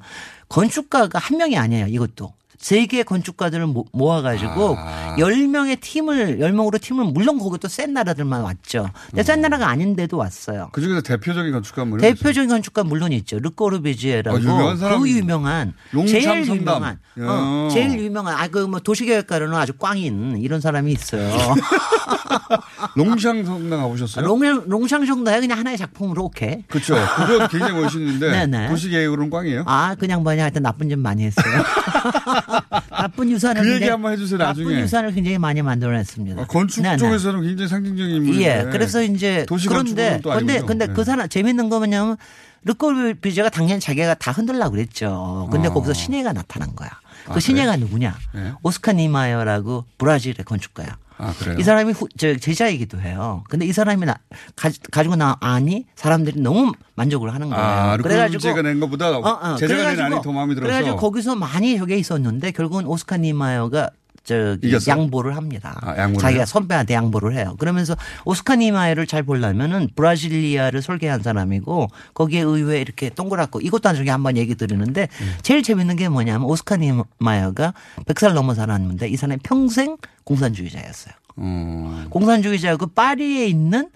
건축가가 한 명이 아니에요. 이것도. 세계 건축가들을 모아가지고 아. 10명의 팀을, 10명으로 팀을 물론 거기도 센 나라들만 왔죠. 근데 센 음. 나라가 아닌데도 왔어요. 그 중에서 대표적인 건축가 물론 대표적인 건축가 물론 있죠. 르꼬르비지에라고 어, 유명한 그 유명한 제일 성남. 유명한 어, 제일 유명한 아 그 뭐 도시계획가로는 아주 꽝인 이런 사람이 있어요. 롱샹 성당 가보셨어요? 롱, 롱샹 성당에 그냥 하나의 작품으로 오케이. 그렇죠. 그거 굉장히 멋있는데 도시계획으로는 꽝이에요. 아 그냥 뭐냐 하여튼 나쁜 점 많이 했어요. 나쁜 유산을 그 얘기 한번 해주세요 나중에. 나쁜 유산을 굉장히 많이 만들어냈습니다. 아, 건축 네네. 쪽에서는 굉장히 상징적인 인물인데. 예. 그래서 이제 그런데 근데 근데 그 네. 그 사람 재밌는 거 뭐냐면 르꼬비제가 당연히 자기가 다 흔들라 그랬죠. 근데 어. 거기서 신예가 나타난 거야. 그 아, 신예가 그래? 누구냐? 네. 오스카 니마이어라고 브라질의 건축가야. 아, 이 사람이 후, 저 제자이기도 해요. 근데 이 사람이 나, 가, 가지고 나 아니 사람들이 너무 만족을 하는 거예요. 아, 그래가지고 제가 낸 것보다 어, 어, 제자가 낸 안이 더 마음에 들어서. 그래가지고 거기서 많이 저게 있었는데 결국은 오스카 니마이어가 저기 이겼어? 양보를 합니다. 아, 자기가 해요? 선배한테 양보를 해요. 그러면서 오스카 니마이어를 잘 보려면은 브라질리아를 설계한 사람이고 거기에 의회 이렇게 동그랗고 이것도 나중에 한번 얘기 드리는데 음. 제일 재밌는 게 뭐냐면 오스카 니마이어가 100살 넘어 살았는데 이 사람이 평생 공산주의자였어요. 음. 공산주의자 그 파리에 있는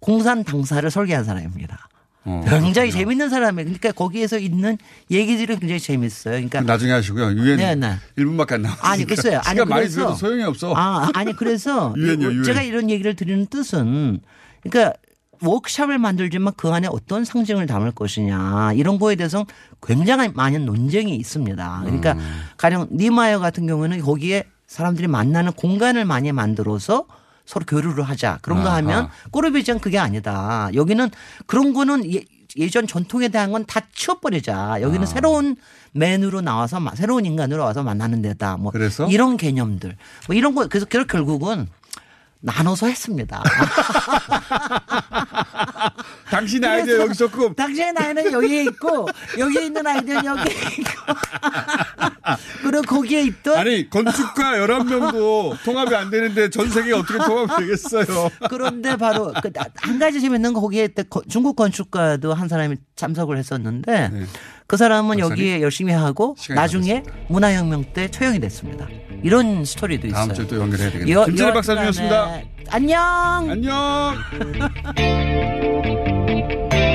공산 당사를 설계한 사람입니다. 어, 굉장히 그렇군요. 재밌는 사람이에요. 그러니까 거기에서 있는 얘기들이 굉장히 재밌어요. 그러니까 나중에 하시고요. 유엔 네, 네. 1분밖에 안 남았어요. 아니 글쎄요. 아니 많이 들어도 소용이 없어. 아, 아니 그래서 유엔이요, 제가 이런 얘기를 드리는 뜻은 그러니까 워크샵을 만들지만 그 안에 어떤 상징을 담을 것이냐 이런 거에 대해서 굉장히 많은 논쟁이 있습니다. 그러니까 음. 가령 니마이어 같은 경우는 거기에 사람들이 만나는 공간을 많이 만들어서 서로 교류를 하자. 그런 거 하면 꼬르비전 그게 아니다. 여기는 그런 거는 예, 전 전통에 대한 건 다 치워버리자. 여기는 아. 새로운 맨으로 나와서 새로운 인간으로 와서 만나는 데다. 뭐 그래서? 이런 개념들. 뭐 이런 거 그래서 결국은 나눠서 했습니다. 당신의 아이디어 여기 있었고. 당신의 아이는 여기에 있고, 여기에 있는 아이디어는 여기에 있고. 그리고 거기에 있던. 아니, 건축가 11명도 통합이 안 되는데 전 세계가 어떻게 통합이 되겠어요. 그런데 바로 그한 가지 재밌는 거 거기에 중국 건축가도 한 사람이 참석을 했었는데 네. 그 사람은 여기에 열심히 하고 나중에 문화혁명 때 처형이 됐습니다. 이런 스토리도 있어요. 다음 주에 또 연결해야 되겠네요. 김진애 박사님이었습니다. 안녕. 안녕.